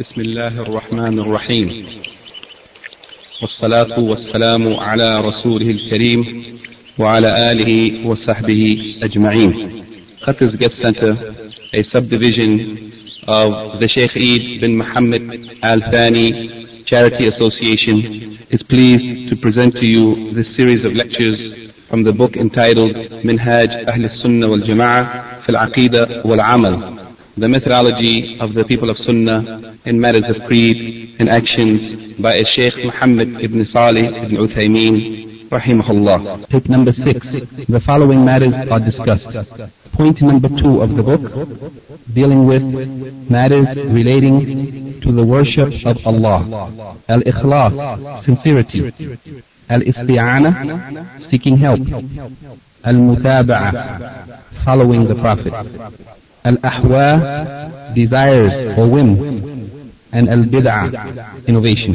بسم الله الرحمن الرحيم والصلاة والسلام على رسوله الكريم وعلى آله وصحبه أجمعين Qatar's Guest Center, a subdivision of the Sheikh Eid bin Muhammad Al Thani Charity Association, is pleased to present to you this series of lectures from the book entitled Minhaj Ahl Sunnah wal Jama'ah fil Aqidah wal Amal, the methodology of the people of Sunnah in matters of creed and actions by a Sheikh Muhammad ibn Salih ibn Uthaymeen rahimahullah. Tip number six. The following matters are discussed. Point number two of the book, dealing with matters relating to the worship of Allah. Al-Ikhlas, sincerity. Al-Isti'ana, seeking help. Al-Mutaba'a, following the Prophet. Al-Ahwa, desires or whim. And Al-Bid'ah, innovation.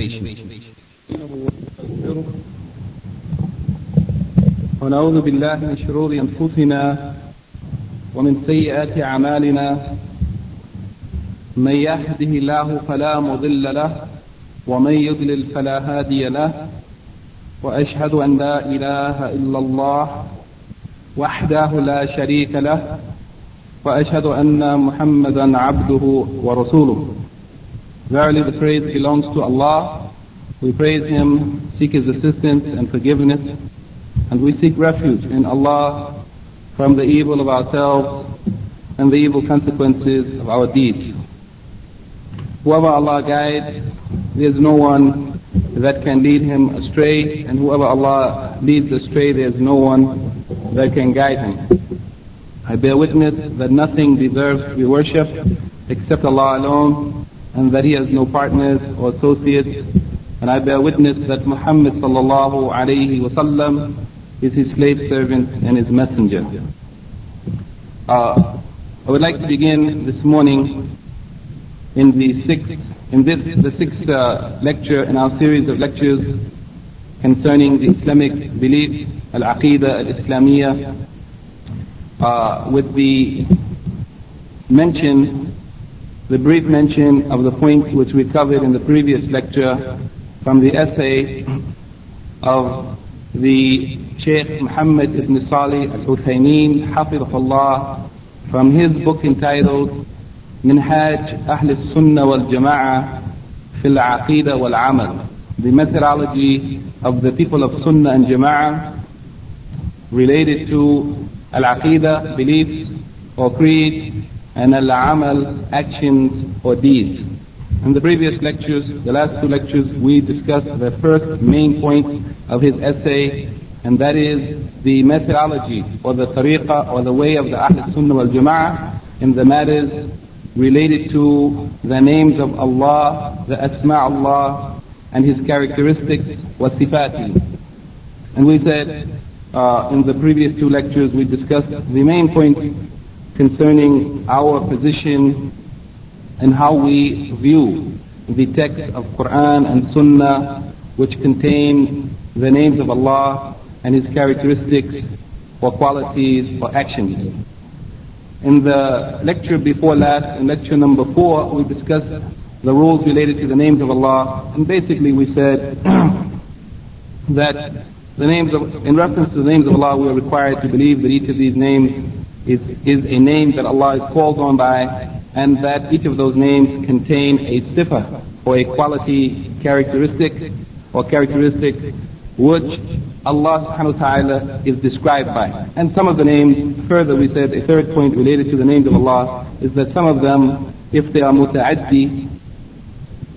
ونعوذ بالله من شرور أنفسنا ومن سيئات أعمالنا من يهده الله فلا مضل له ومن يضلل فلا هادي له وأشهد أن لا إله إلا الله وحده لا شريك له وأشهد أن محمدا عبده ورسوله Verily the praise belongs to Allah. We praise Him, seek His assistance and forgiveness, and we seek refuge in Allah from the evil of ourselves and the evil consequences of our deeds. Whoever Allah guides, there is no one that can lead him astray, and whoever Allah leads astray, there is no one that can guide him. I bear witness that nothing deserves to be worshipped except Allah alone, and that He has no partners or associates. And I bear witness that Muhammad sallallahu alayhi wasallam is His slave servant and His messenger. Uh, I would like to begin this morning in the sixth, in this, the sixth uh, lecture in our series of lectures concerning the Islamic belief, Al-Aqidah Al-Islamiyah, uh, with the mention, the brief mention of the point which we covered in the previous lecture from the essay of the Sheikh Muhammad ibn Salih al-Uthaymeen, Hafidhullah, from his book entitled Minhaj Ahl Sunnah wal Jama'ah fil Aqidah wal Amal, the methodology of the people of Sunnah and Jama'ah related to Al-Aqidah, beliefs or creed, and Al-Amal, actions or deeds. In the previous lectures, the last two lectures, we discussed the first main point of his essay, and that is the methodology or the tariqah or the way of the Ahl Sunnah wal Jama'ah in the matters related to the names of Allah, the Asma Allah, and His characteristics, wa sifati. And we said uh, in the previous two lectures we discussed the main point concerning our position and how we view the text of Quran and Sunnah which contain the names of Allah and His characteristics or qualities or actions. In the lecture before last, in lecture number four, we discussed the rules related to the names of Allah, and basically we said that the names of, in reference to the names of Allah, we are required to believe that each of these names is, is a name that Allah is called on by, and that each of those names contain a sifa, or a quality characteristic, or characteristic which Allah subhanahu wa ta'ala is described by. And some of the names, further we said, a third point related to the names of Allah, is that some of them, if they are muta'addi,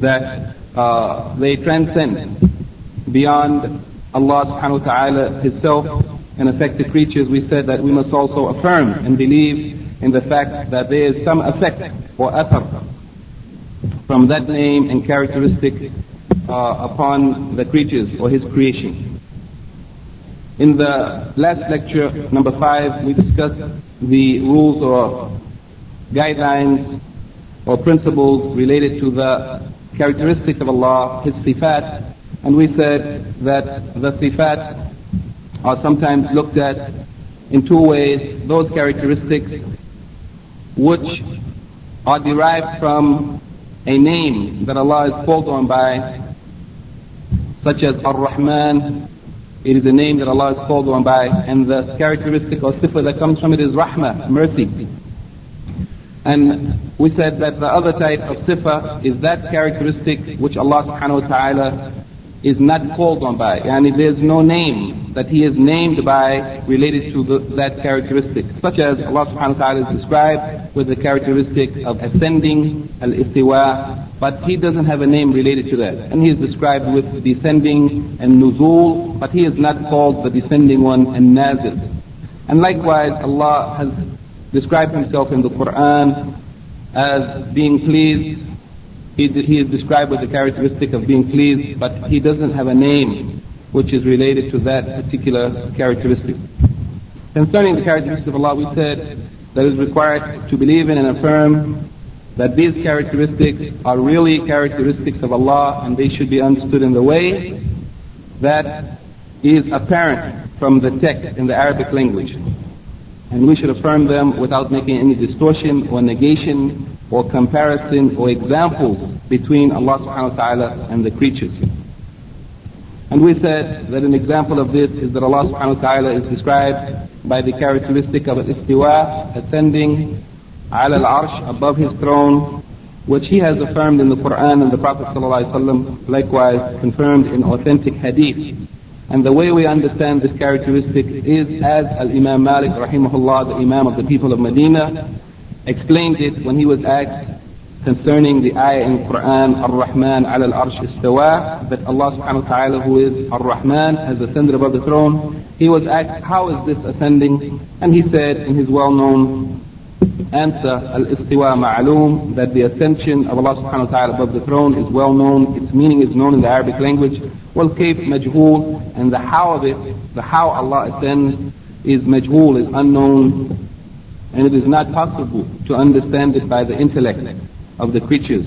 that uh, they transcend beyond Allah subhanahu wa ta'ala Himself and affect the creatures, we said that we must also affirm and believe in the fact that there is some effect or athar from that name and characteristic uh, upon the creatures or His creation. In the last lecture, number five, we discussed the rules or guidelines or principles related to the characteristics of Allah, His sifat, and we said that the sifat are sometimes looked at in two ways. Those characteristics which are derived from a name that Allah is called on by, such as Ar-Rahman, it is a name that Allah is called on by, and the characteristic or sifa that comes from it is rahmah, mercy. And we said that the other type of sifa is that characteristic which Allah subhanahu wa ta'ala is not called on by. And there's no name that He is named by related to the, that characteristic. Such as Allah subhanahu wa ta'ala is described with the characteristic of ascending, al-istiwa, but He doesn't have a name related to that. And He is described with descending and nuzul, but He is not called the descending one and nazil. And likewise, Allah has described Himself in the Quran as being pleased he, he is described with the characteristic of being pleased, but he doesn't have a name which is related to that particular characteristic. Concerning the characteristics of Allah, we said that it is required to believe in and affirm that these characteristics are really characteristics of Allah and they should be understood in the way that is apparent from the text in the Arabic language. And we should affirm them without making any distortion or negation or comparison or examples between Allah subhanahu wa ta'ala and the creatures. And we said that an example of this is that Allah subhanahu wa ta'ala is described by the characteristic of al-istiwa, ascending ala al-arsh, above his throne, which he has affirmed in the Quran and the Prophet likewise confirmed in authentic hadith. And the way we understand this characteristic is as Al-Imam Malik rahimahullah, the Imam of the people of Medina, explained it when he was asked concerning the ayah in Quran, Ar-Rahman ala al-arsh istawa, that Allah subhanahu wa ta'ala who is Ar-Rahman has ascended above the throne. He was asked, how is this ascending? And he said in his well-known answer, Al-Istiwa Ma'aloom, that the ascension of Allah subhanahu wa ta'ala above the throne is well known, its meaning is known in the Arabic language. Well, kayf majhul, and the how of it, the how Allah ascends is majhul, is unknown, and it is not possible to understand it by the intellect of the creatures.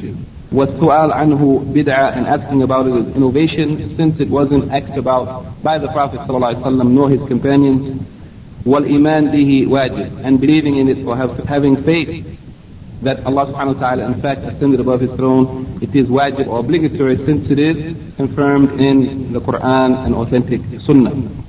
وَالسُّؤَالْ عَنْهُ bid'ah and asking about it is innovation since it wasn't asked about by the Prophet ﷺ nor his companions. وَالْإِيمَانِ بِهِ wajib and believing in it or have, having faith that Allah subhanahu wa ta'ala in fact ascended above his throne, it is wajib or obligatory since it is confirmed in the Quran and authentic sunnah.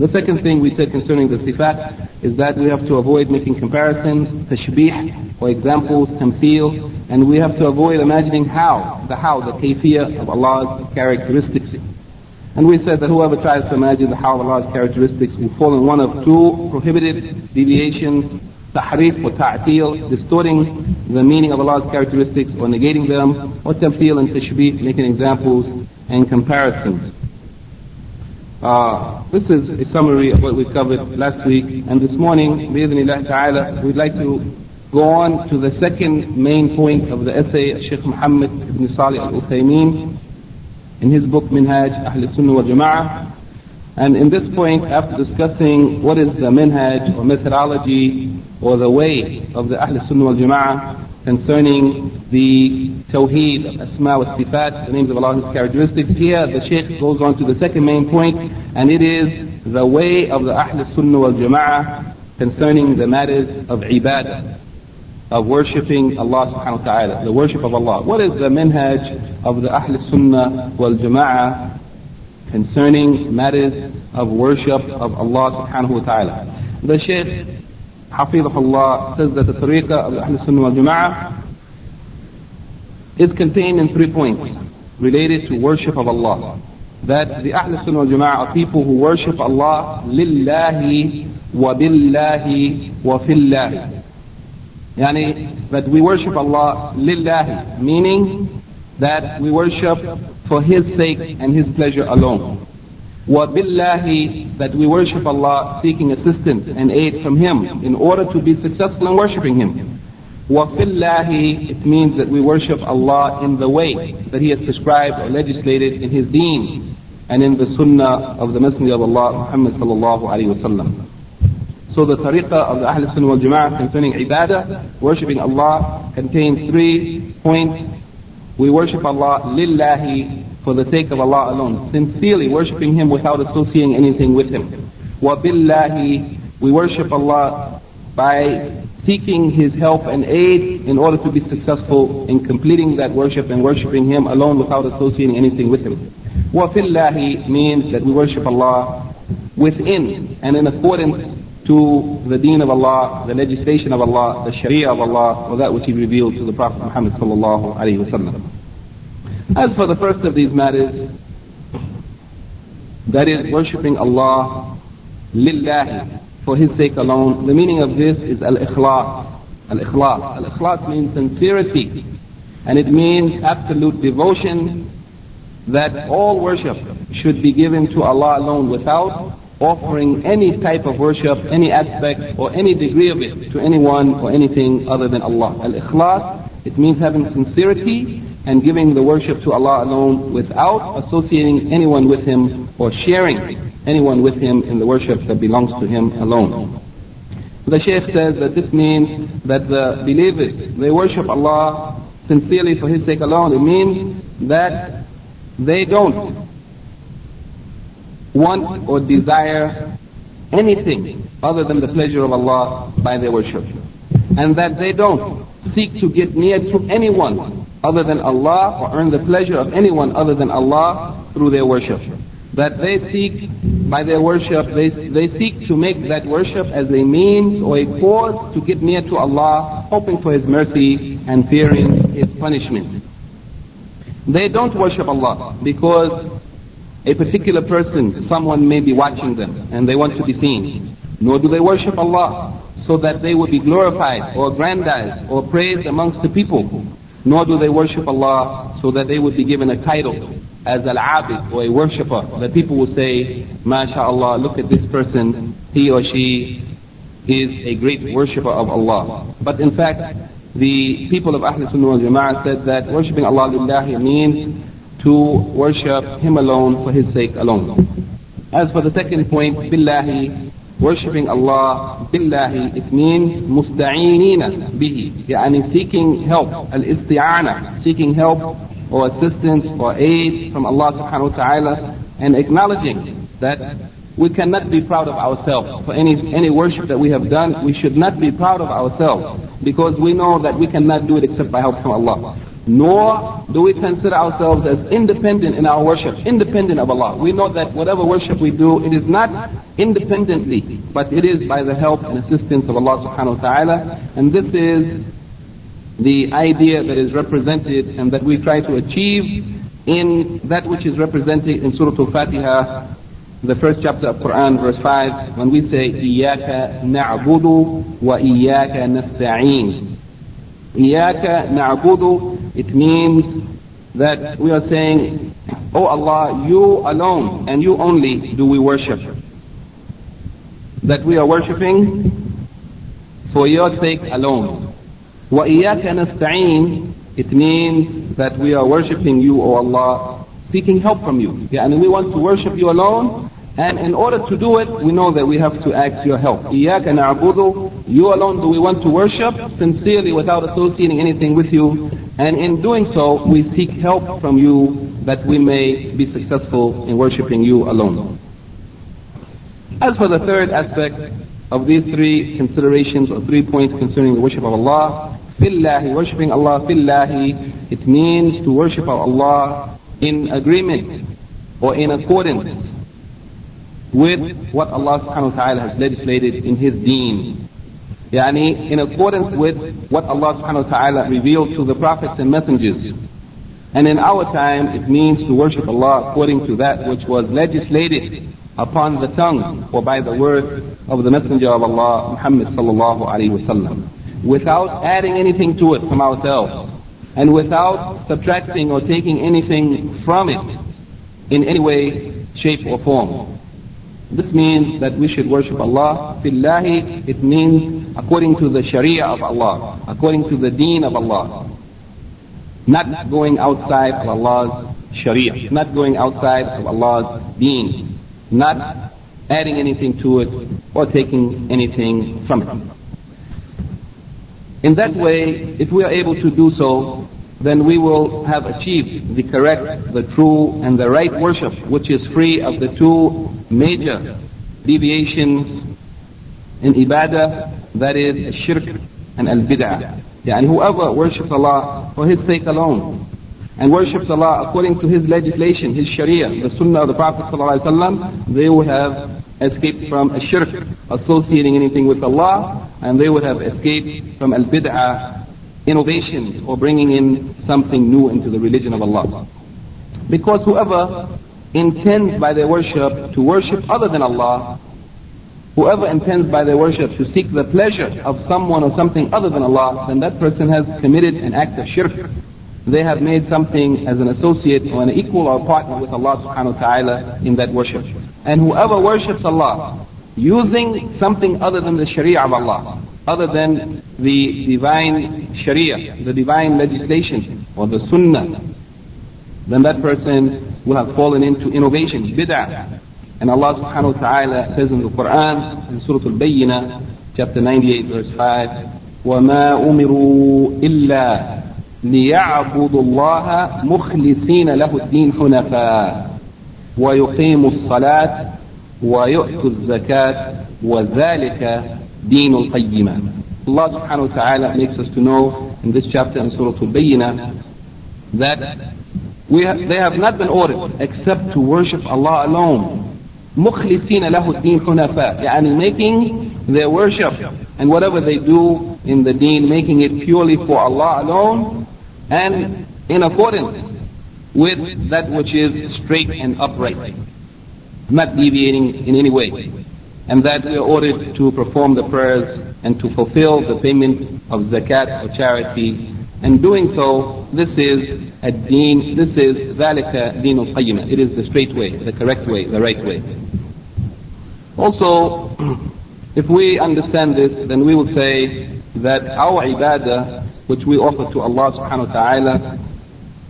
The second thing we said concerning the sifat is that we have to avoid making comparisons, tashbih, or examples, tamthil, and we have to avoid imagining how, the how, the kayfiyah of Allah's characteristics. And we said that whoever tries to imagine the how of Allah's characteristics will fall in one of two prohibited deviations, tahrif or ta'til, distorting the meaning of Allah's characteristics or negating them, or tamthil and tashbih, making examples and comparisons. Uh, this is a summary of what we covered last week, and this morning, ta'ala, we'd like to go on to the second main point of the essay of Sheikh Muhammad ibn Salih al-Uthaymeen in his book Minhaj Ahl Sunnah wa Jama'ah. And in this point, after discussing what is the minhaj or methodology or the way of the Ahl Sunnah wal Jama'ah, concerning the Tawheed of Asma wa Sifat, the names of Allah, and His characteristics. Here the Shaykh goes on to the second main point, and it is the way of the Ahl Sunnah wal Jama'ah concerning the matters of ibadah, of worshipping Allah subhanahu wa ta'ala, the worship of Allah. What is the minhaj of the Ahl Sunnah wal Jama'ah concerning matters of worship of Allah subhanahu wa ta'ala? The Shaykh Hafizahullah says that the tariqah of Ahl Sunnah wal Jama'ah is contained in three points related to worship of Allah. That the Ahl Sunnah wal Jama'ah are people who worship Allah lillahi wa billahi wa fillah. Yani that we worship Allah lillahi, meaning that we worship for His sake and His pleasure alone. وَبِاللَّهِ that we worship Allah seeking assistance and aid from Him in order to be successful in worshiping Him. وَفِي it means that we worship Allah in the way that He has prescribed or legislated in His deen and in the sunnah of the Messenger of Allah Muhammad sallallahu alayhi wasallam. So the tariqah of the Ahl Sunnah wal Jama'ah concerning ibadah, worshipping Allah, contains three points. We worship Allah lillahi for the sake of Allah alone, sincerely worshipping Him without associating anything with Him. Wabillahi, we worship Allah by seeking His help and aid in order to be successful in completing that worship and worshipping Him alone without associating anything with Him. Wafillahi means that we worship Allah within and in accordance to the deen of Allah, the legislation of Allah, the sharia of Allah, or that which He revealed to the Prophet Muhammad sallallahu alayhi wa sallam. As for the first of these matters, that is worshipping Allah lillahi, for His sake alone. The meaning of this is al-ikhlas. Al-ikhlas. Al-ikhlas means sincerity. And it means absolute devotion that all worship should be given to Allah alone without offering any type of worship, any aspect or any degree of it to anyone or anything other than Allah. Al-ikhlas, it means having sincerity and giving the worship to Allah alone without associating anyone with Him or sharing anyone with Him in the worship that belongs to Him alone. The Shaykh says that this means that the believers, they worship Allah sincerely for His sake alone. It means that they don't want or desire anything other than the pleasure of Allah by their worship. And that they don't seek to get near to anyone other than Allah or earn the pleasure of anyone other than Allah through their worship. That they seek, by their worship, they, they seek to make that worship as a means or a cause to get near to Allah, hoping for His mercy and fearing His punishment. They don't worship Allah because a particular person, someone may be watching them and they want to be seen. Nor do they worship Allah so that they will be glorified or aggrandized or praised amongst the people. Nor do they worship Allah so that they would be given a title as al-abid or a worshipper. That people will say, MashaAllah, look at this person, he or she is a great worshipper of Allah. But in fact, the people of Ahl Sunnah wal Jama'ah said that worshipping Allah lillahi means to worship Him alone for His sake alone. As for the second point, billahi, worshipping Allah billahi, it means musta'inina bihi, yani seeking help, al-isti'ana, seeking help or assistance or aid from Allah subhanahu wa ta'ala and acknowledging that we cannot be proud of ourselves. For any, any worship that we have done, we should not be proud of ourselves because we know that we cannot do it except by help from Allah nor do we consider ourselves as independent in our worship, independent of Allah. We know that whatever worship we do, it is not independently, but it is by the help and assistance of Allah subhanahu wa ta'ala. And this is the idea that is represented and that we try to achieve in that which is represented in Surah Al-Fatiha, the first chapter of Quran, verse 5, when we say, إِيَّاكَ نَعْبُدُ وَإِيَّاكَ نَسْتَعِينُ Iyaka na'budu, it means that we are saying, O oh Allah, you alone and you only do we worship. That we are worshipping for your sake alone. وَإِيَّاكَ نَسْتَعِينَ It means that we are worshipping you, O oh Allah, seeking help from you. Yeah, and we want to worship you alone and in order to do it, we know that we have to ask your help. إِيَّاكَ نَعْبُدُ You alone do we want to worship sincerely without associating anything with you. And in doing so, we seek help from you that we may be successful in worshiping you alone. As for the third aspect of these three considerations or three points concerning the worship of Allah, fillahi, worshiping Allah fillahi, it means to worship Allah in agreement or in accordance with what Allah subhanahu wa ta'ala has legislated in His deen. Yani, in accordance with what Allah subhanahu wa ta'ala revealed to the prophets and messengers. And in our time, it means to worship Allah according to that which was legislated upon the tongue or by the word of the Messenger of Allah, Muhammad sallallahu alayhi wasallam, without adding anything to it from ourselves, and without subtracting or taking anything from it in any way, shape, or form. This means that we should worship Allah. Fillahi, it means according to the Sharia of Allah, according to the deen of Allah. Not going outside of Allah's Sharia, not going outside of Allah's deen, not adding anything to it or taking anything from it. In that way, if we are able to do so, then we will have achieved the correct, the true, and the right worship, which is free of the two major deviations in ibadah, that is shirk and al-bid'ah. And whoever worships Allah for His sake alone, and worships Allah according to His legislation, His Sharia, the Sunnah of the Prophet they would have escaped from a shirk, associating anything with Allah, and they would have escaped from al-bid'ah, innovations, or bringing in something new into the religion of Allah. Because whoever intends by their worship to worship other than Allah, whoever intends by their worship to seek the pleasure of someone or something other than Allah, then that person has committed an act of shirk. They have made something as an associate or an equal or partner with Allah subhanahu wa ta'ala in that worship. And whoever worships Allah using something other than the Sharia of Allah, other than the divine Sharia, the divine legislation or the Sunnah, then that person will have fallen into innovation, bid'ah. And Allah subhanahu wa ta'ala says in the Quran, in Surah Al-Bayyinah, chapter 98, verse 5, وَمَا أُمِرُوا إِلَّا لِيَعْبُدُوا اللَّهَ مُخْلِصِينَ لَهُ الدِّينَ حُنَفَاءَ ويقيموا الصلاة ويؤتوا الزكاة وذلك دين القيمة Allah subhanahu wa ta'ala makes us to know in this chapter in Surah Al-Bayyinah that we have, they have not been ordered except to worship Allah alone. مخلصين له الدين حنفاء يعني making their worship and whatever they do in the deen making it purely for Allah alone and in accordance with that which is straight and upright, not deviating in any way. And that we are ordered to perform the prayers and to fulfill the payment of zakat or charity. And doing so, this is a deen, this is ذلك دين القيمة. It is the straight way, the correct way, the right way. Also, if we understand this, then we will say that our ibadah, which we offer to Allah subhanahu wa ta'ala,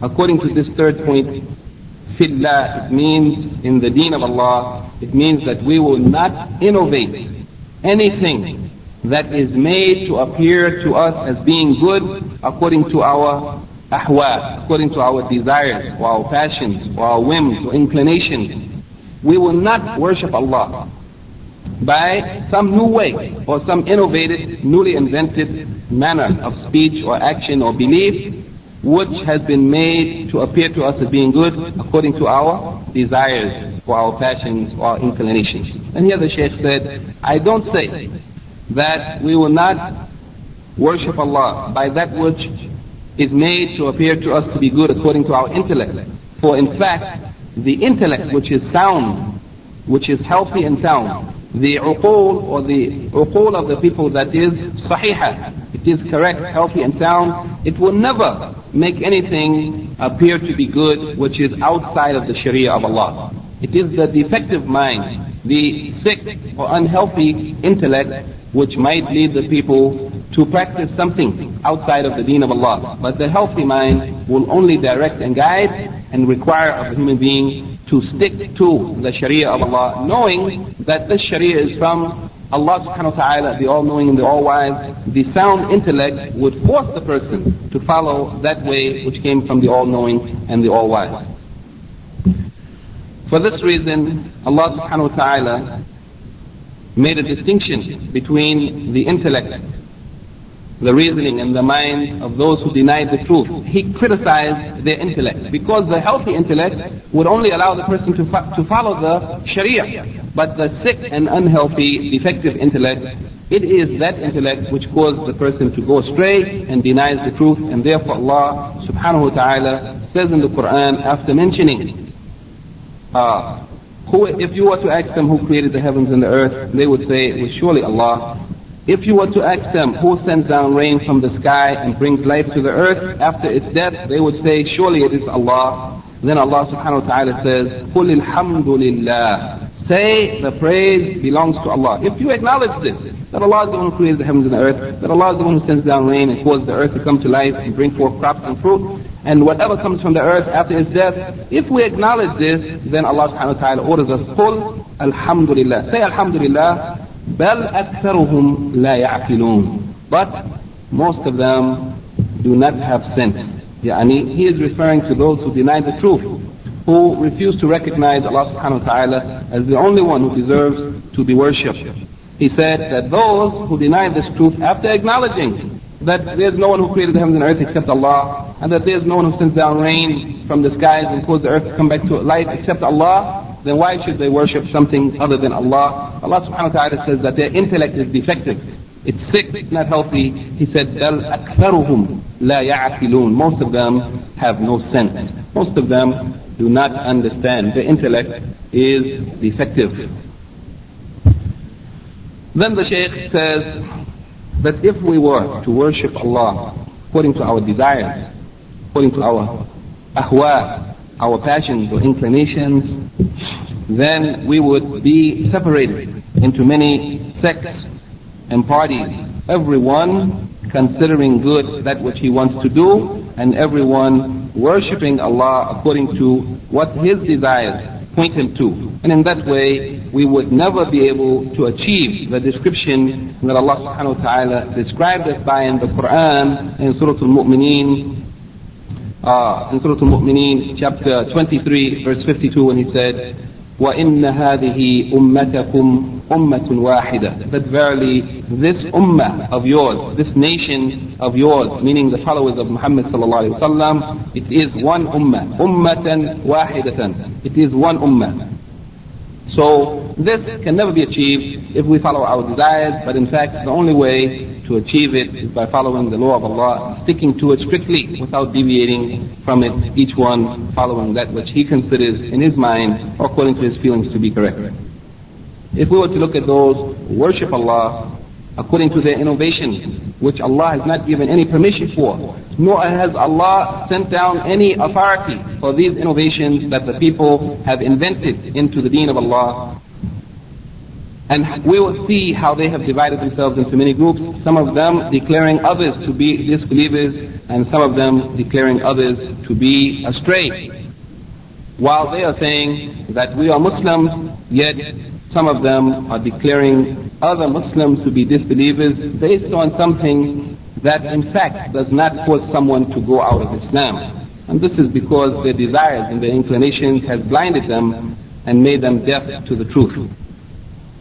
according to this third point, fillah, it means in the deen of Allah, it means that we will not innovate anything that is made to appear to us as being good according to our ahwa, according to our desires, or our passions, or our whims, or inclinations. We will not worship Allah by some new way or some innovative, newly invented manner of speech or action or belief which has been made to appear to us as being good according to our desires or our passions or our inclinations. And here the Shaykh said, I don't say that we will not worship Allah by that which is made to appear to us to be good according to our intellect. For in fact, the intellect which is sound, which is healthy and sound, the uqul or the uqul of the people that is sahiha, it is correct, healthy and sound, it will never make anything appear to be good which is outside of the sharia of Allah. It is the defective mind, the sick or unhealthy intellect which might lead the people to practice something outside of the deen of Allah. But the healthy mind will only direct and guide and require of a human being to stick to the Sharia of Allah, knowing that this Sharia is from Allah subhanahu wa ta'ala, the all-knowing and the all-wise. The sound intellect would force the person to follow that way which came from the all-knowing and the all-wise. For this reason, Allah subhanahu wa ta'ala made a distinction between the intellect, the reasoning and the mind of those who denied the truth. He criticized their intellect because the healthy intellect would only allow the person to, fo- to follow the Sharia. But the sick and unhealthy, defective intellect, it is that intellect which causes the person to go astray and denies the truth. And therefore Allah subhanahu wa ta'ala says in the Quran after mentioning uh, who, if you were to ask them who created the heavens and the earth, they would say it was surely Allah. If you were to ask them who sends down rain from the sky and brings life to the earth after its death, they would say surely it is Allah. Then Allah subhanahu wa ta'ala says, قُلِ الْحَمْدُ لِلَّهِ Say the praise belongs to Allah. If you acknowledge this, that Allah is the one who created the heavens and the earth, that Allah is the one who sends down rain and causes the earth to come to life and bring forth crops and fruit, and whatever comes from the earth after its death, if we acknowledge this, then Allah subhanahu wa ta'ala orders us, قُلْ Alhamdulillah. Say Alhamdulillah. بل أكثرهم لا يعقلون. But most of them do not have sense. Yani, he is referring to those who deny the truth, who refuse to recognize Allah subhanahu wa ta'ala as the only one who deserves to be worshipped. He said that those who deny this truth after acknowledging that there's no one who created the heavens and earth except Allah, and that there's no one who sends down rain from the skies and caused the earth to come back to life except Allah, then why should they worship something other than Allah? Allah subhanahu wa ta'ala says that their intellect is defective. It's sick, it's not healthy. He said, بَلْ أَكْثَرُهُمْ لَا يَعْقِلُونَ Most of them have no sense. Most of them do not understand. The intellect is defective. Then the Shaykh says that if we were to worship Allah according to our desires, according to our ahwa, our passions or inclinations, then we would be separated into many sects and parties. Everyone considering good that which he wants to do, and everyone worshipping Allah according to what his desires point him to. And in that way, we would never be able to achieve the description that Allah subhanahu wa ta'ala described us by in the Quran in Surah Al-Mu'mineen, uh, in Surah Al-Mu'mineen, chapter 23, verse 52, when he said, وَإِنَّ هَذِهِ أُمَّتَكُمْ ummatun wahida. That verily this ummah of yours, this nation of yours, meaning the followers of Muhammad sallallahu alaihi wasallam, it is one ummah, ummatan wahidatan. It is one ummah. So this can never be achieved if we follow our desires, but in fact the only way to achieve it is by following the law of Allah, sticking to it strictly without deviating from it, each one following that which he considers in his mind or according to his feelings to be correct. If we were to look at those who worship Allah according to their innovations, which Allah has not given any permission for, nor has Allah sent down any authority for these innovations that the people have invented into the deen of Allah. And we will see how they have divided themselves into many groups, some of them declaring others to be disbelievers, and some of them declaring others to be astray. While they are saying that we are Muslims, yet some of them are declaring other Muslims to be disbelievers based on something that in fact does not cause someone to go out of Islam. And this is because their desires and their inclinations has blinded them and made them deaf to the truth.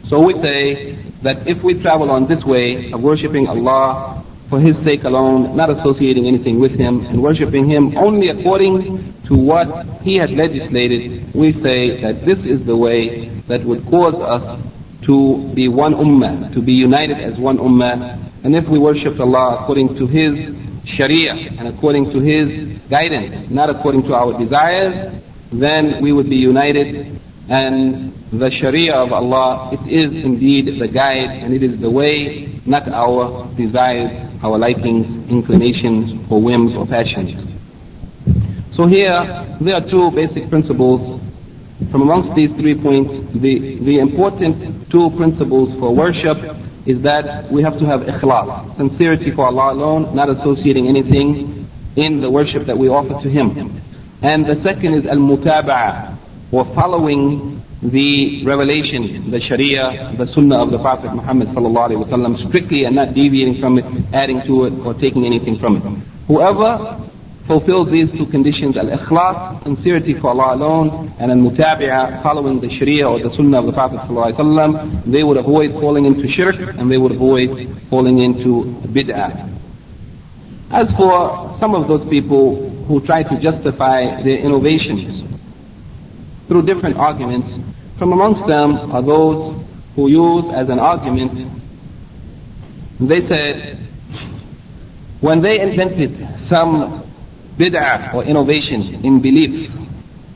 So we say that if we travel on this way of worshipping Allah for His sake alone, not associating anything with Him, and worshipping Him only according to what He had legislated, we say that this is the way that would cause us to be one ummah, to be united as one ummah. And if we worship Allah according to His sharia and according to His guidance, not according to our desires, then we would be united and the Sharia of Allah, it is indeed the guide and it is the way, not our desires, our likings, inclinations, or whims or passions. So here, there are two basic principles. From amongst these three points, the, the important two principles for worship is that we have to have ikhlas, sincerity for Allah alone, not associating anything in the worship that we offer to Him. And the second is al-mutaba'ah, or following the revelation, the Sharia, the Sunnah of the Prophet Muhammad strictly and not deviating from it, adding to it, or taking anything from it. Whoever fulfills these two conditions, al-ikhlas, sincerity for Allah alone, and al-mutaba'ah, following the Sharia or the Sunnah of the Prophet they would avoid falling into shirk and they would avoid falling into bid'ah. As for some of those people who try to justify their innovations through different arguments. From amongst them are those who use as an argument, they said, when they invented some bid'ah or innovation in belief,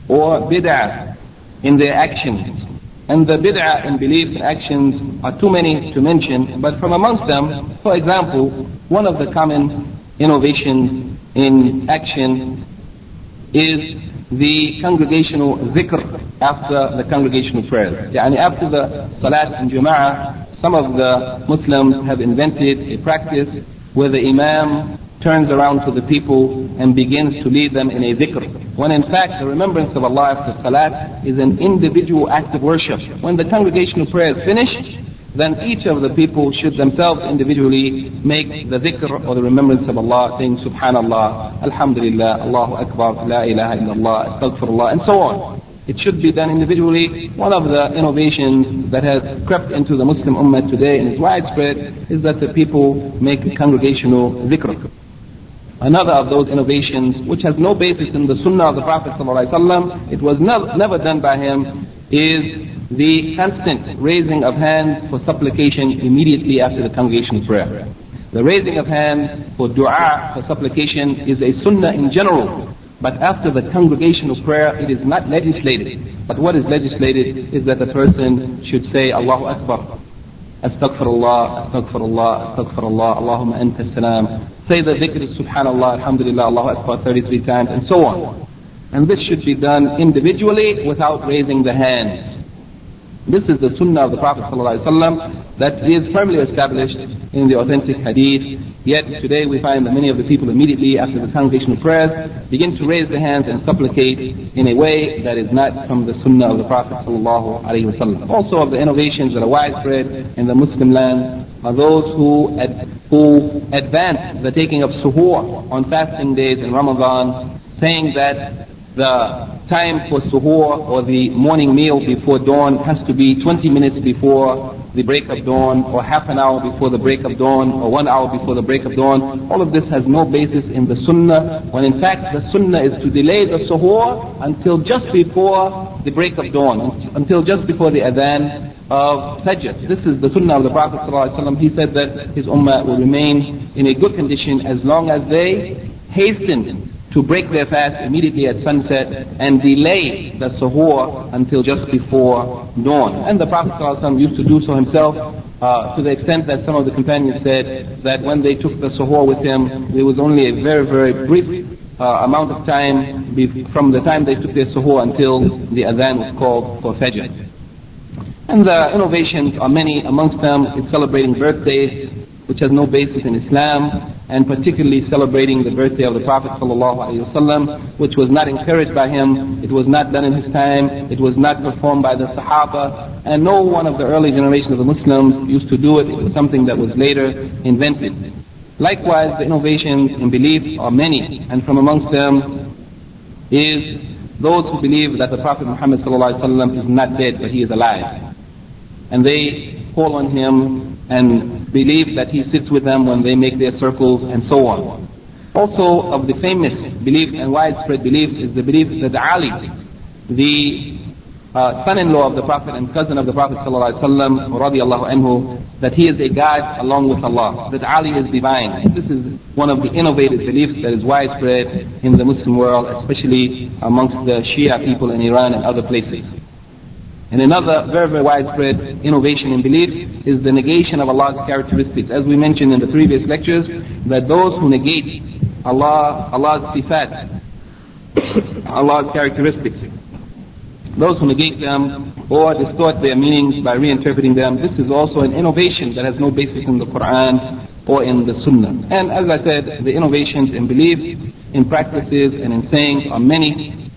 or bid'ah in their actions, and the bid'ah in belief and actions are too many to mention, but from amongst them, for example, one of the common innovations in action is the congregational zikr after the congregational prayers. Yani after the salat in jama'ah, some of the Muslims have invented a practice where the imam turns around to the people and begins to lead them in a dhikr. When in fact the remembrance of Allah after salat is an individual act of worship. When the congregational prayer is finished, then each of the people should themselves individually make the dhikr or the remembrance of Allah, saying Subhanallah, Alhamdulillah, Allahu Akbar, La ilaha illallah, Astaghfirullah, and so on. It should be done individually. One of the innovations that has crept into the Muslim Ummah today and is widespread is that the people make congregational zikr. Another of those innovations, which has no basis in the Sunnah of the Prophet it was nev- never done by him, is the constant raising of hands for supplication immediately after the congregational prayer. The raising of hands for dua, for supplication, is a sunnah in general. But after the congregational prayer, it is not legislated. But what is legislated is that the person should say Allahu Akbar. Astaghfirullah, Astaghfirullah, Astaghfirullah, Allahumma anta salam. Say the dhikr, Subhanallah, Alhamdulillah, Allahu Akbar 33 times, and so on. And this should be done individually without raising the hands. This is the sunnah of the Prophet ﷺ that is firmly established in the authentic hadith. Yet today we find that many of the people immediately after the congregational prayers begin to raise their hands and supplicate in a way that is not from the sunnah of the Prophet ﷺ. Also of the innovations that are widespread in the Muslim land are those who, ad- who advance the taking of suhoor on fasting days in Ramadan, saying that the time for suhoor or the morning meal before dawn has to be 20 minutes before the break of dawn or half an hour before the break of dawn or one hour before the break of dawn. All of this has no basis in the sunnah when in fact the sunnah is to delay the suhoor until just before the break of dawn, until just before the adhan of Fajr. This is the sunnah of the Prophet ﷺ. He said that his ummah will remain in a good condition as long as they hasten to break their fast immediately at sunset and delay the suhoor until just before dawn. And the Prophet ﷺ used to do so himself uh, to the extent that some of the companions said that when they took the suhoor with him, there was only a very, very brief uh, amount of time from the time they took their suhoor until the adhan was called for Fajr. And the innovations are many. Amongst them is celebrating birthdays, which has no basis in Islam, and particularly celebrating the birthday of the Prophet ﷺ, which was not encouraged by him, it was not done in his time, it was not performed by the Sahaba, and no one of the early generations of the Muslims used to do it. It was something that was later invented. Likewise, the innovations in belief are many, and from amongst them is those who believe that the Prophet Muhammad ﷺ is not dead, but he is alive. And they call on him and believe that he sits with them when they make their circles and so on. Also of the famous belief and widespread belief is the belief that Ali, the uh, son-in-law of the Prophet and cousin of the Prophet ﷺ, anhu, that he is a God along with Allah, that Ali is divine. This is one of the innovative beliefs that is widespread in the Muslim world, especially amongst the Shia people in Iran and other places. And another very, very widespread innovation in belief is the negation of Allah's characteristics. As we mentioned in the previous lectures, that those who negate Allah, Allah's sifat, Allah's characteristics, those who negate them or distort their meanings by reinterpreting them, this is also an innovation that has no basis in the Quran or in the Sunnah. And as I said, the innovations in belief, in practices, and in sayings are many,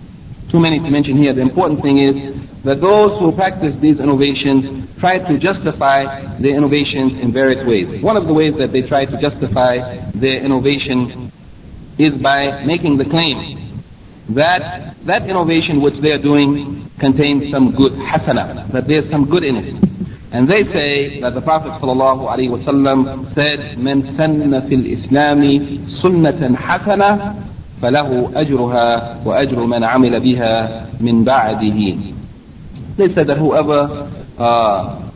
too many to mention here. The important thing is that those who practice these innovations try to justify their innovations in various ways. One of the ways that they try to justify their innovation is by making the claim that that innovation which they are doing contains some good hasana, that there's some good in it. And they say that the Prophet ﷺ said, من سن في الإسلام سنة حسنة فله أجرها وأجر من عمل بها من بعده. they said that whoever uh,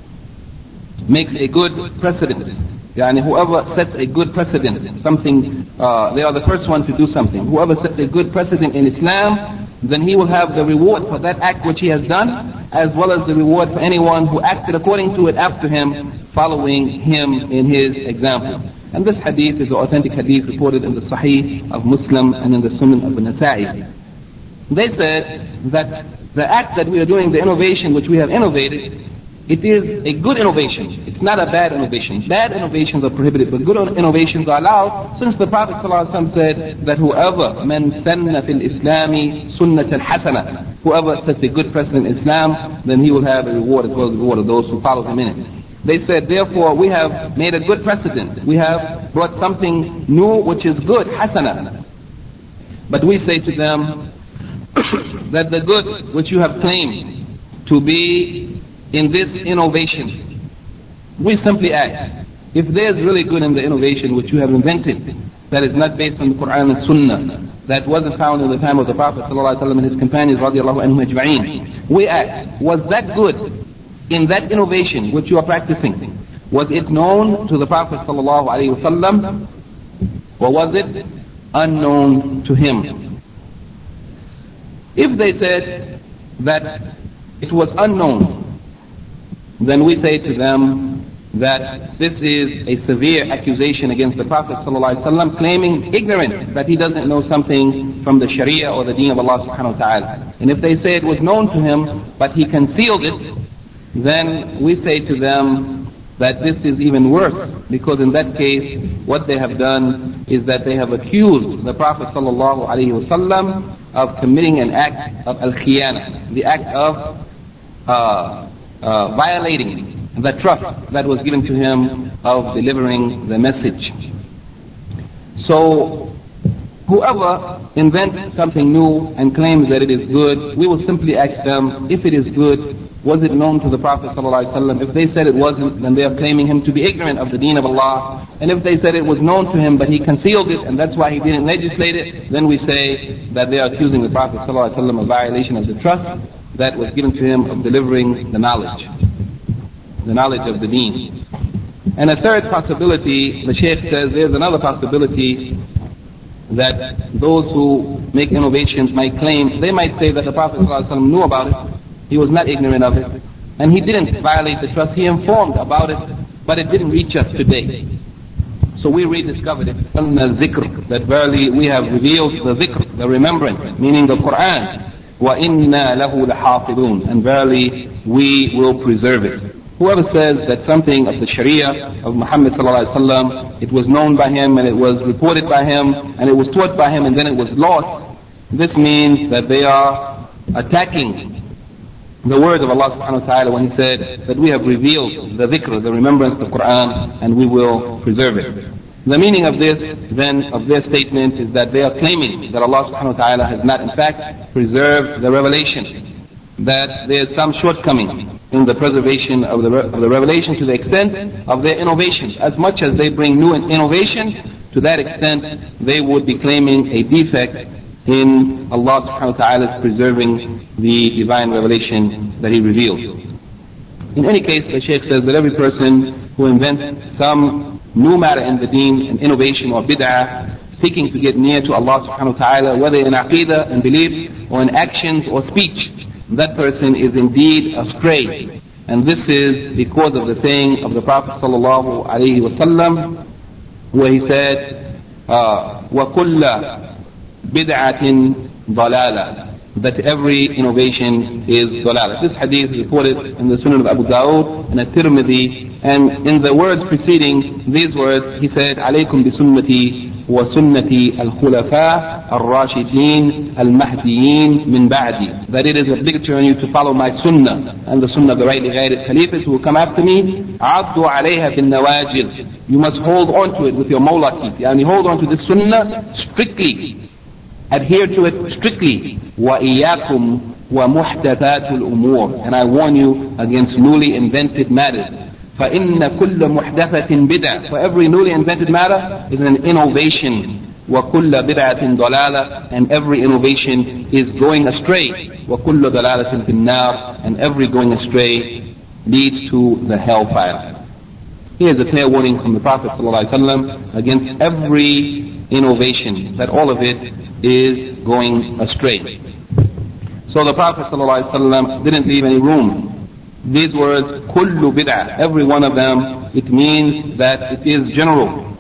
makes a good precedent, yani whoever sets a good precedent, something, uh, they are the first one to do something. Whoever sets a good precedent in Islam, then he will have the reward for that act which he has done, as well as the reward for anyone who acted according to it after him, following him in his example. And this hadith is the authentic hadith reported in the Sahih of Muslim and in the Sunan of Nasa'i. They said that the act that we are doing, the innovation which we have innovated, it is a good innovation. It's not a bad innovation. Bad innovations are prohibited, but good innovations are allowed, since the Prophet ﷺ said that whoever man sanna fil islami sunnatan hasana, whoever sets a good precedent in Islam, then he will have a reward as well as the reward of those who follow him in it. They said, therefore, we have made a good precedent. We have brought something new which is good, hasana. But we say to them, that the good which you have claimed to be in this innovation, we simply ask, if there's really good in the innovation which you have invented, that is not based on the Quran and Sunnah, that wasn't found in the time of the Prophet and his companions. We ask, was that good in that innovation which you are practicing? Was it known to the Prophet ﷺ or was it unknown to him? If they said that it was unknown, then we say to them that this is a severe accusation against the Prophet ﷺ claiming ignorance that he doesn't know something from the Sharia or the deen of Allah subhanahu wa ta'ala. And if they say it was known to him but he concealed it, then we say to them that this is even worse because in that case what they have done is that they have accused the Prophet ﷺ of committing an act of al-khiyana, the act of uh, uh, violating the trust that was given to him of delivering the message. So, whoever invents something new and claims that it is good, we will simply ask them, if it is good, was it known to the Prophet ﷺ? If they said it wasn't, then they are claiming him to be ignorant of the deen of Allah. And if they said it was known to him, but he concealed it, and that's why he didn't legislate it, then we say that they are accusing the Prophet ﷺ of violation of the trust that was given to him of delivering the knowledge the knowledge of the deen. And a third possibility, the Shaykh says there's another possibility that those who make innovations might claim, they might say that the Prophet ﷺ knew about it, he was not ignorant of it, and he didn't violate the trust, he informed about it, but it didn't reach us today. So we rediscovered it, the zikr, that verily we have revealed the zikr, the remembrance, meaning the Quran, وَإِنَّا لَهُ لَحَافِظُونَ And verily we will preserve it. Whoever says that something of the Sharia of Muhammad sallallahu it was known by him and it was reported by him and it was taught by him and then it was lost, this means that they are attacking the words of Allah subhanahu wa ta'ala when he said that we have revealed the dhikr, the remembrance of Quran and we will preserve it. The meaning of this, then, of their statement is that they are claiming that Allah subhanahu wa ta'ala has not in fact preserved the revelation, that there is some shortcoming in the preservation of the, of the revelation to the extent of their innovation. As much as they bring new innovation, to that extent they would be claiming a defect in Allah subhanahu wa ta'ala's preserving the divine revelation that He reveals. In any case, the Shaykh says that every person who invents some new matter in the deen, an innovation or bid'ah, seeking to get near to Allah subhanahu wa ta'ala, whether in aqidah and belief or in actions or speech, that person is indeed astray. And this is because of the saying of the Prophet sallallahu alaihi wasallam, where he said, وَكُلَّ بِدْعَةٍ ضَلَالَةٍ that every innovation is dalala. This hadith is reported in the Sunan of Abu Dawud and at-Tirmidhi and in the words preceding these words he said عليكم بسنتي وسنة الخلفاء الراشدين المهديين من بعدي that it is obligatory on you to follow my sunnah and the sunnah of the rightly guided caliphs who will come after me عضوا عليها بالنواجذ you must hold on to it with your molar teeth يعني hold on to this sunnah strictly adhere to it strictly وإياكم ومحدثات الأمور and I warn you against newly invented matters فإن كل محدثة بدعة for every newly invented matter is an innovation وكل بدعة ضلالة and every innovation is going astray وكل ضلالة في النار and every going astray leads to the hellfire Here's a clear warning from the Prophet ﷺ against every innovation, that all of it is going astray. So the Prophet ﷺ didn't leave any room. These words, kullu bid'ah, every one of them, it means that it is general,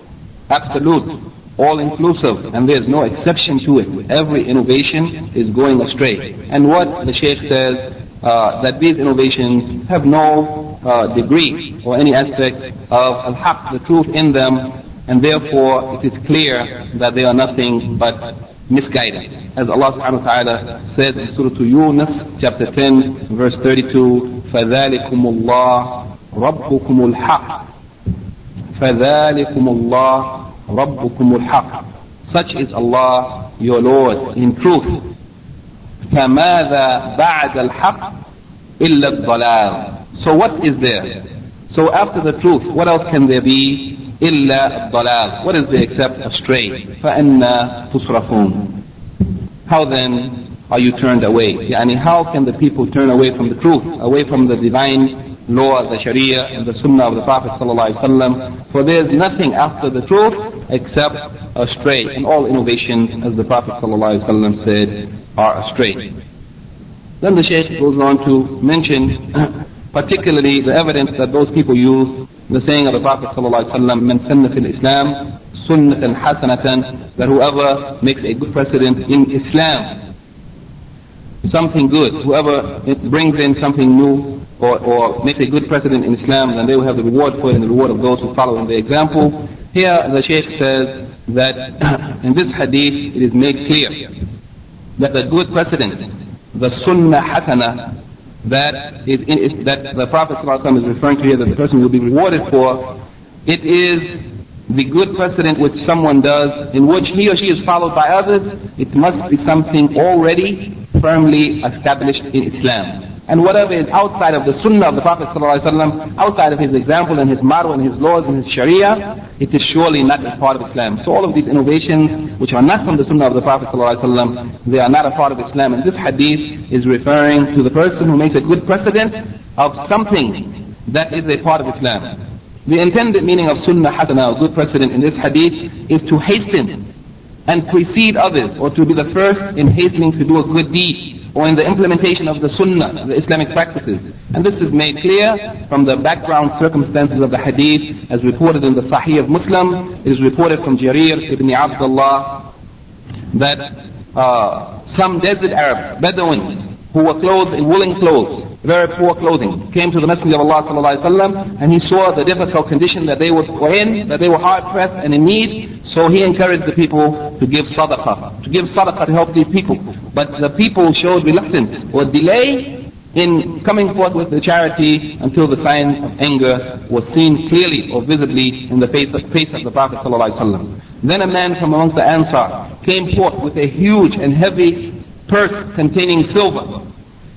absolute, all inclusive, and there's no exception to it. Every innovation is going astray. And what the Shaykh says, uh, that these innovations have no uh, degree or any aspect of al-haq, the truth in them, and therefore it is clear that they are nothing but misguidance. As Allah subhanahu wa ta'ala says in Surah Yunus, chapter 10, verse 32, فَذَلِكُمُ اللَّهُ رَبُّكُمُ الْحَقِّ فَذَلِكُمُ اللَّهُ رَبُّكُمُ الْحَقِّ Such is Allah, your Lord, in truth. فماذا بعد الحق إلا الضلال So what is there? So after the truth, what else can there be? إلا الضلال. What is there except astray? فأنا تصرفون. How then are you turned away? Yani how can the people turn away from the truth, away from the divine law, the Sharia, and the Sunnah of the Prophet ﷺ? For there is nothing after the truth except astray, and all innovations, as the Prophet ﷺ said, are astray. Then the Shaykh goes on to mention particularly the evidence that those people use, the saying of the Prophet ﷺ, من سن في الإسلام سنة حسنة, that whoever makes a good precedent in Islam, something good. Whoever brings in something new or, or makes a good precedent in Islam, then they will have the reward for it and the reward of those who follow in the example. Here the Shaykh says that in this hadith it is made clear that the good precedent, the sunnah hasana, that is in, that the Prophet is referring to here that the person will be rewarded for, it is the good precedent which someone does in which he or she is followed by others, it must be something already firmly established in Islam. And whatever is outside of the sunnah of the Prophet ﷺ, outside of his example and his motto and his laws and his sharia, it is surely not a part of Islam. So all of these innovations, which are not from the sunnah of the Prophet ﷺ, they are not a part of Islam. And this hadith is referring to the person who makes a good precedent of something that is a part of Islam. The intended meaning of sunnah hasana, or good precedent in this hadith, is to hasten and precede others, or to be the first in hastening to do a good deed, or in the implementation of the sunnah, the Islamic practices. And this is made clear from the background circumstances of the hadith, as reported in the Sahih of Muslim. It is reported from Jarir ibn Abdullah that uh, some desert Arabs, Bedouins, who were clothed in woolen clothes, very poor clothing, came to the Messenger of Allah sallallahu and he saw the difficult condition that they were in, that they were hard pressed and in need. So he encouraged the people to give sadaqah, to give sadaqah to help these people. But the people showed reluctance or delay in coming forth with the charity until the sign of anger was seen clearly or visibly in the face of, face of the Prophet ﷺ. Then a man from amongst the Ansar came forth with a huge and heavy purse containing silver.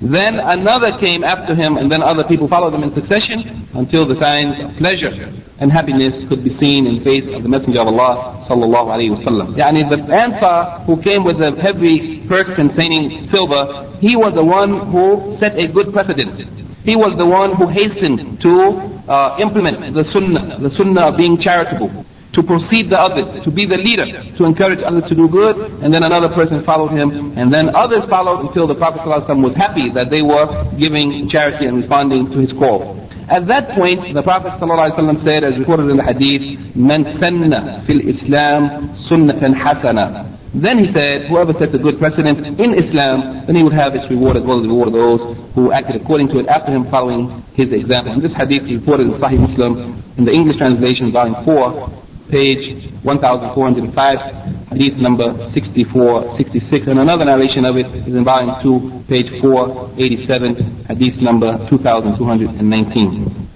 Then another came after him, and then other people followed them in succession until the signs of pleasure and happiness could be seen in the face of the Messenger of Allah sallallahu alaihi wasallam. Yani the Ansar who came with a heavy purse containing silver, he was the one who set a good precedent. He was the one who hastened to uh, implement the sunnah, the sunnah of being charitable to proceed the others, to be the leader, to encourage others to do good, and then another person followed him, and then others followed until the Prophet ﷺ was happy that they were giving charity and responding to his call. At that point, the Prophet ﷺ said, as recorded in the hadith, من سن في الإسلام سنة حسنة. Then he said, whoever sets a good precedent in Islam, then he would have his reward as well as the reward of those who acted according to it after him following his example. And this hadith is reported in Sahih Muslim in the English translation, volume 4, page 1405, hadith number 6466. And another narration of it is in volume 2, page 487, hadith number 2219.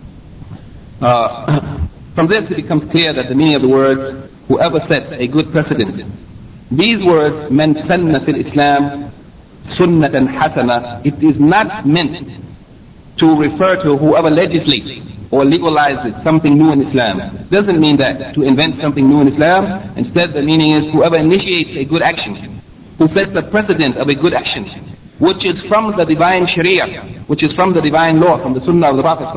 Uh, from this it becomes clear that the meaning of the words, whoever sets a good precedent. These words, men sanna fil Islam, sunnah sunnatan hasana, it is not meant to refer to whoever legislates or legalizes something new in Islam. Doesn't mean that to invent something new in Islam. Instead, the meaning is whoever initiates a good action, who sets the precedent of a good action, which is from the divine Sharia, which is from the divine law, from the Sunnah of the Prophet.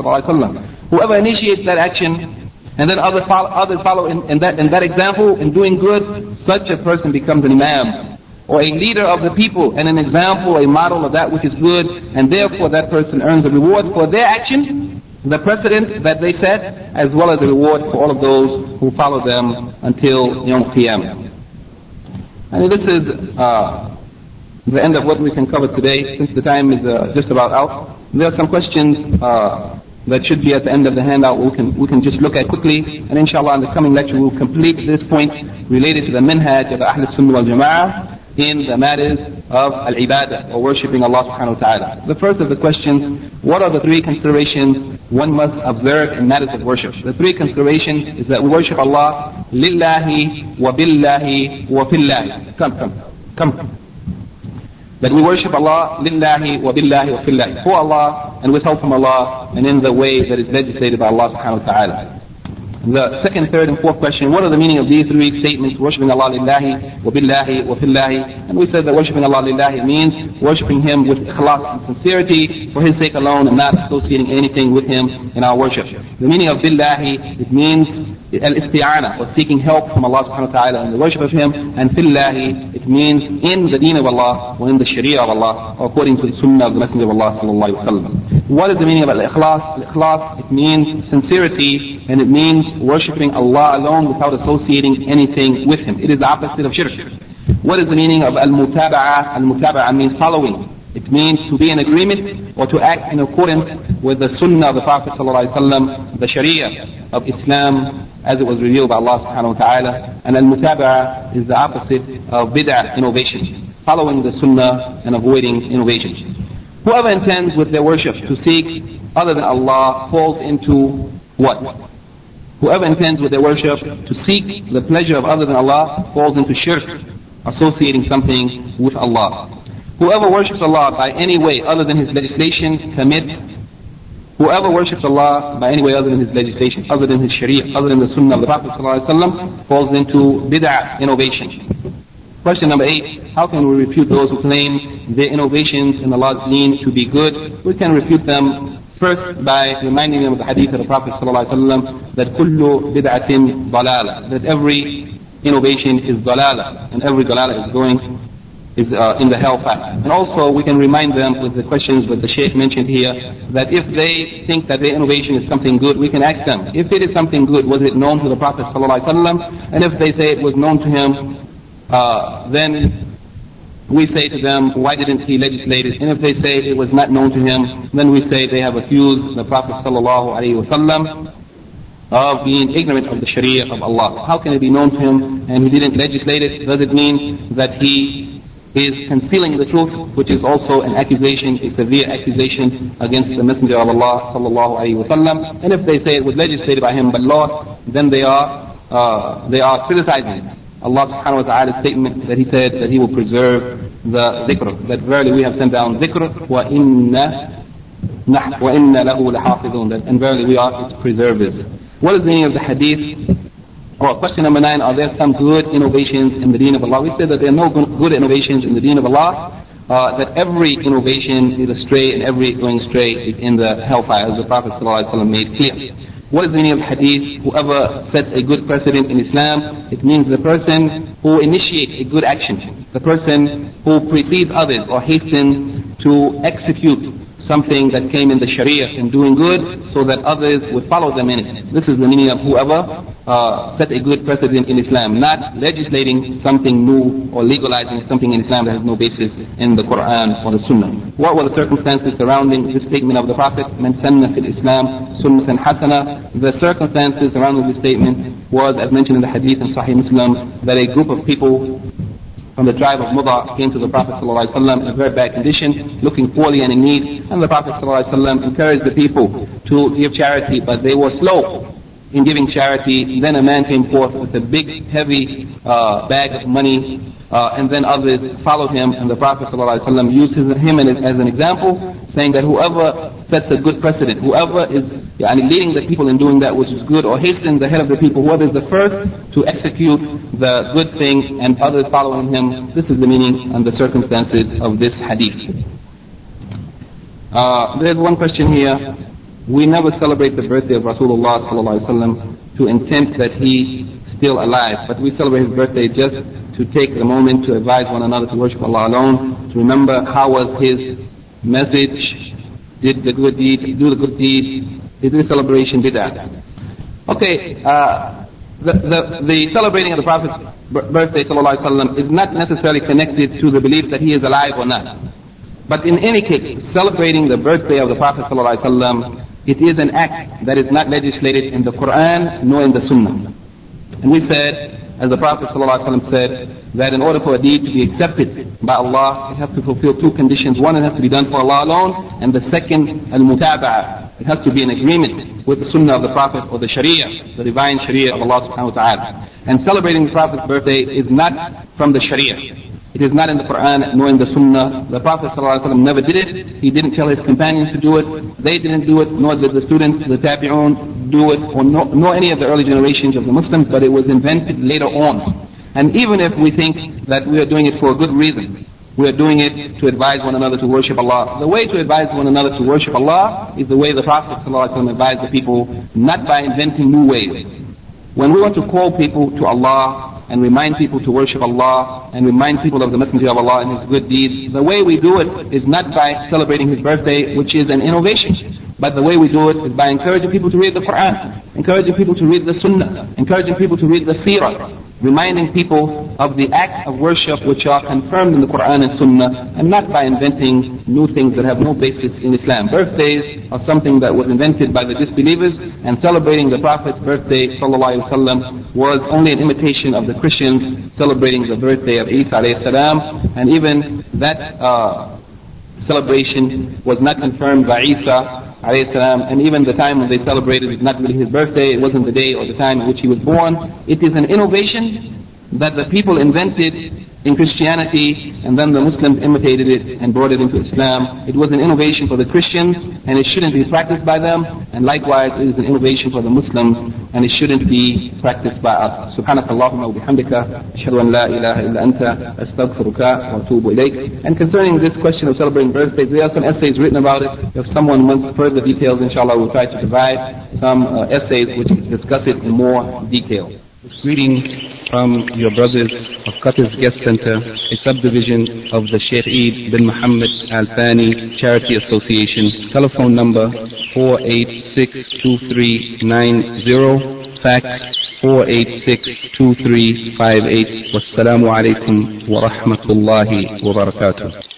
Whoever initiates that action, and then others follow, others follow in, in, that, in that example, in doing good, such a person becomes an imam, or a leader of the people, and an example, a model of that which is good, and therefore that person earns a reward for their action, the precedent that they set, as well as the reward for all of those who follow them until Yom Qiyamah. And this is uh, the end of what we can cover today, since the time is uh, just about out. There are some questions uh, that should be at the end of the handout we can, we can just look at quickly, and inshallah in the coming lecture we'll complete this point related to the minhaj of Ahl Sunnah wal Jama'ah in the matters of al-ibadah or worshipping Allah subhanahu wa ta'ala. The first of the questions, what are the three considerations one must observe in matters of worship? The three considerations is that we worship Allah lillahi wa billahi wa fillahi. Come, come, come. That we worship Allah lillahi wa billahi wa fillahi. For Allah and with help from Allah and in the way that is legislated by Allah subhanahu wa ta'ala. The second, third, and fourth question, what are the meaning of these three statements? Worshipping Allah lillahi, wa billahi, wa fillahi. And we said that worshipping Allah lillahi means worshipping Him with ikhlas and sincerity for His sake alone and not associating anything with Him in our worship. The meaning of billahi, it means al-isti'ana, or seeking help from Allah subhanahu wa ta'ala in the worship of Him. And fillahi, it means in the deen of Allah, or in the sharia of Allah, or according to the sunnah of the Messenger of Allah sallallahu alayhi wa. What is the meaning of al-ikhlas? Al-ikhlas, it means sincerity, and it means worshipping Allah alone without associating anything with Him. It is the opposite of shirk. What is the meaning of al-mutaba'ah? Al-mutaba'ah means following. It means to be in agreement or to act in accordance with the sunnah of the Prophet ﷺ, the sharia of Islam as it was revealed by Allah subhanahu wa ta'ala. And al-mutaba'ah is the opposite of bid'ah, innovation. Following the sunnah and avoiding innovation. Whoever intends with their worship to seek other than Allah falls into what? Whoever intends with their worship to seek the pleasure of other than Allah falls into shirk, associating something with Allah. Whoever worships Allah by any way other than His legislation commits. Whoever worships Allah by any way other than His legislation, other than His Sharia, other than the Sunnah of the Prophet ﷺ, falls into bid'ah, innovation. Question number eight, how can we refute those who claim their innovations in Allah's deen to be good? We can refute them first by reminding them of the hadith of the Prophet ﷺ that kullu bid'atin dalala, that every innovation is dalala, and every dalala is going is uh, in the hellfire. And also we can remind them with the questions that the Sheikh mentioned here, that if they think that their innovation is something good, we can ask them, if it is something good, was it known to the Prophet ﷺ? And if they say it was known to him, uh, then we say to them, why didn't he legislate it? And if they say it was not known to him, then we say they have accused the Prophet sallallahu wasallam of being ignorant of the Sharia of Allah. How can it be known to him and he didn't legislate it? Does it mean that he is concealing the truth, which is also an accusation, a severe accusation against the Messenger of Allah sallallahu wasallam? And if they say it was legislated by him by law, then they are uh, they are criticizing Allah subhanahu wa ta'ala's statement that He said that He will preserve the dhikr, that verily we have sent down dhikr, inna lahu lahafidun, that and verily we are its preservers. What is the meaning of the hadith? Or question number nine, are there some good innovations in the deen of Allah? We said that there are no good innovations in the deen of Allah. Uh, that every innovation is astray and every going astray is in the hellfire, as the Prophet ﷺ made clear. What is the meaning of hadith? Whoever sets a good precedent in Islam, it means the person who initiates a good action, the person who precedes others or hastens to execute something that came in the Sharia in doing good so that others would follow them in it. This is the meaning of whoever uh, set a good precedent in Islam, not legislating something new or legalizing something in Islam that has no basis in the Quran or the Sunnah. What were the circumstances surrounding this statement of the Prophet, من سنة في الإسلام سنة حسنة? The circumstances surrounding this statement was, as mentioned in the hadith in Sahih Muslim, that a group of people from the tribe of Mudar came to the Prophet ﷺ in a very bad condition, looking poorly and in need. And the Prophet ﷺ encouraged the people to give charity, but they were slow in giving charity. Then a man came forth with a big, heavy uh, bag of money, uh, and then others followed him, and the Prophet ﷺ used his, him as an example, saying that whoever sets a good precedent, whoever is yani, leading the people in doing that which is good, or hastens ahead of the people, whoever is the first to execute the good thing and others following him, this is the meaning and the circumstances of this hadith. Uh, there's one question here. We never celebrate the birthday of Rasulullah sallallahu to intent that he still alive, but we celebrate his birthday just to take a moment to advise one another to worship Allah alone, to remember how was his message, did the good deed, do the good deed, did the celebration, did that. Okay, uh, the, the, the, celebrating of the Prophet's birthday وسلم, is not necessarily connected to the belief that he is alive or not. But in any case, celebrating the birthday of the Prophet وسلم, it is an act that is not legislated in the Quran nor in the Sunnah. And we said, as the Prophet ﷺ said, that in order for a deed to be accepted by Allah, it has to fulfill two conditions. One, it has to be done for Allah alone, and the second, al-mutaba'ah. It has to be in agreement with the sunnah of the Prophet or the sharia, the divine sharia of Allah subhanahu wa ta'ala. And celebrating the Prophet's birthday is not from the sharia. It is not in the Quran nor in the Sunnah. The Prophet ﷺ never did it. He didn't tell his companions to do it. They didn't do it, nor did the students, the tabi'un, do it, or no, nor any of the early generations of the Muslims, but it was invented later on. And even if we think that we are doing it for a good reason, we are doing it to advise one another to worship Allah. The way to advise one another to worship Allah is the way the Prophet ﷺ advised the people, not by inventing new ways. When we want to call people to Allah and remind people to worship Allah and remind people of the messenger of Allah and his good deeds. The way we do it is not by celebrating his birthday, which is an innovation. But the way we do it is by encouraging people to read the Quran, encouraging people to read the Sunnah, encouraging people to read the Seerah, reminding people of the acts of worship which are confirmed in the Quran and Sunnah, and not by inventing new things that have no basis in Islam. Birthdays are something that was invented by the disbelievers, and celebrating the Prophet's birthday, wasallam, was only an imitation of the Christians celebrating the birthday of Isa salam, and even that uh, celebration was not confirmed by Isa and even the time when they celebrated was not really his birthday, it wasn't the day or the time in which he was born. It is an innovation that the people invented in Christianity and then the Muslims imitated it and brought it into Islam. It was an innovation for the Christians and it shouldn't be practiced by them and likewise it is an innovation for the Muslims and it shouldn't be practiced by us. سبحانك اللهم وبحمدك أشهد أن لا إله إلا أنت أستغفرك وأتوب إليك. And concerning this question of celebrating birthdays, there are some essays written about it. If someone wants further details, inshallah, we'll try to provide some uh, essays which discuss it in more detail. Greeting from your brothers of Qatar's Guest Center, a subdivision of the Sheikh Eid bin Muhammad Al Thani Charity Association. Telephone number 4862390. Fax 4862358. Wassalamu alaikum wa rahmatullahi wa barakatuh.